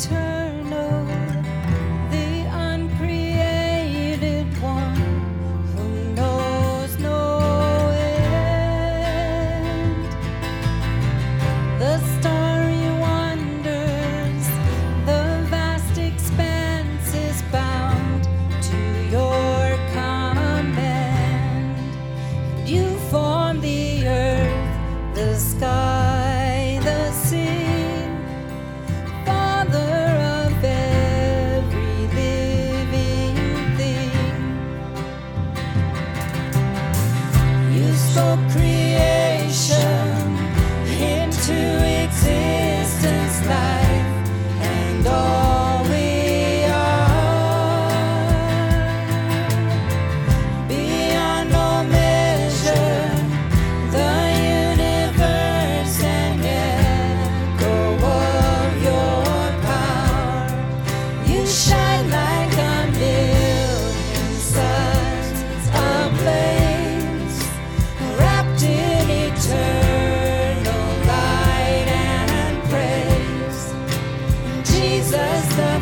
turn. so creepy.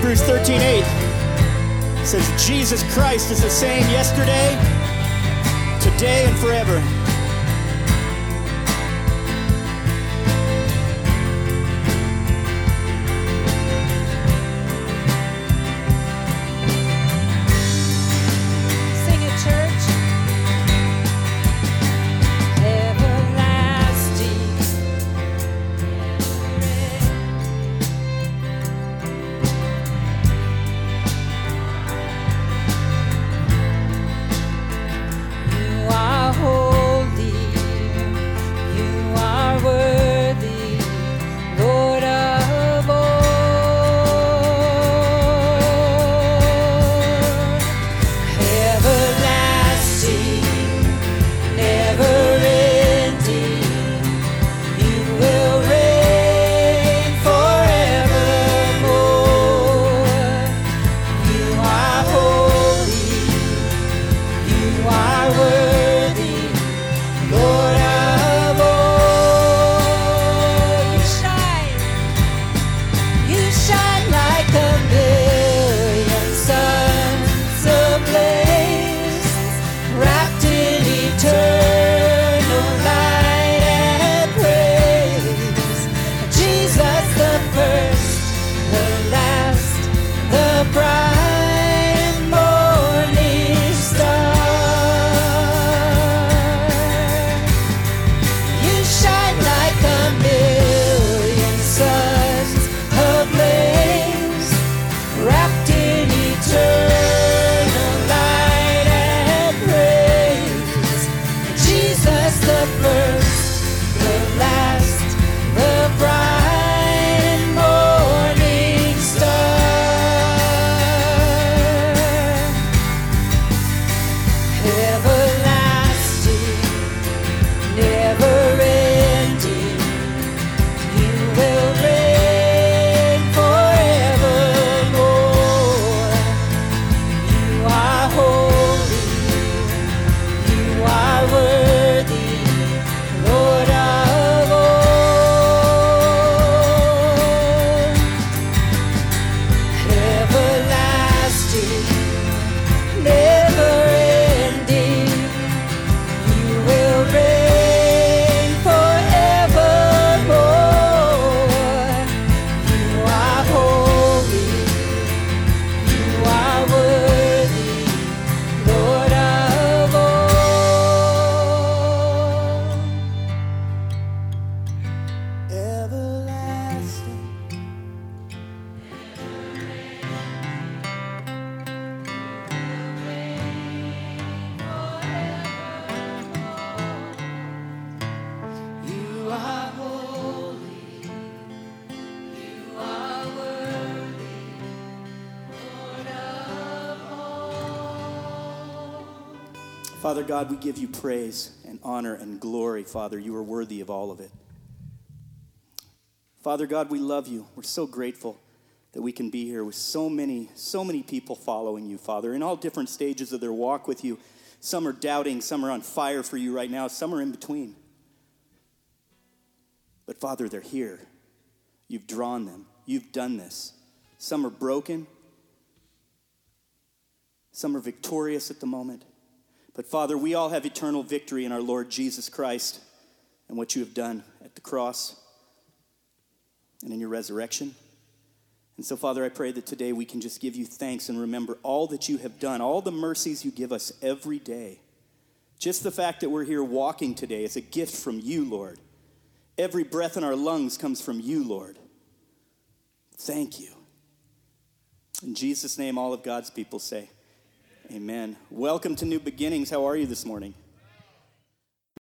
15:8 says Jesus Christ is the same yesterday, today and forever. Father God, we give you praise and honor and glory, Father. You are worthy of all of it. Father God, we love you. We're so grateful that we can be here with so many, so many people following you, Father, in all different stages of their walk with you. Some are doubting, some are on fire for you right now, some are in between. But Father, they're here. You've drawn them, you've done this. Some are broken, some are victorious at the moment. But Father, we all have eternal victory in our Lord Jesus Christ and what you have done at the cross and in your resurrection. And so, Father, I pray that today we can just give you thanks and remember all that you have done, all the mercies you give us every day. Just the fact that we're here walking today is a gift from you, Lord. Every breath in our lungs comes from you, Lord. Thank you. In Jesus' name, all of God's people say, Amen. Welcome to New Beginnings. How are you this morning?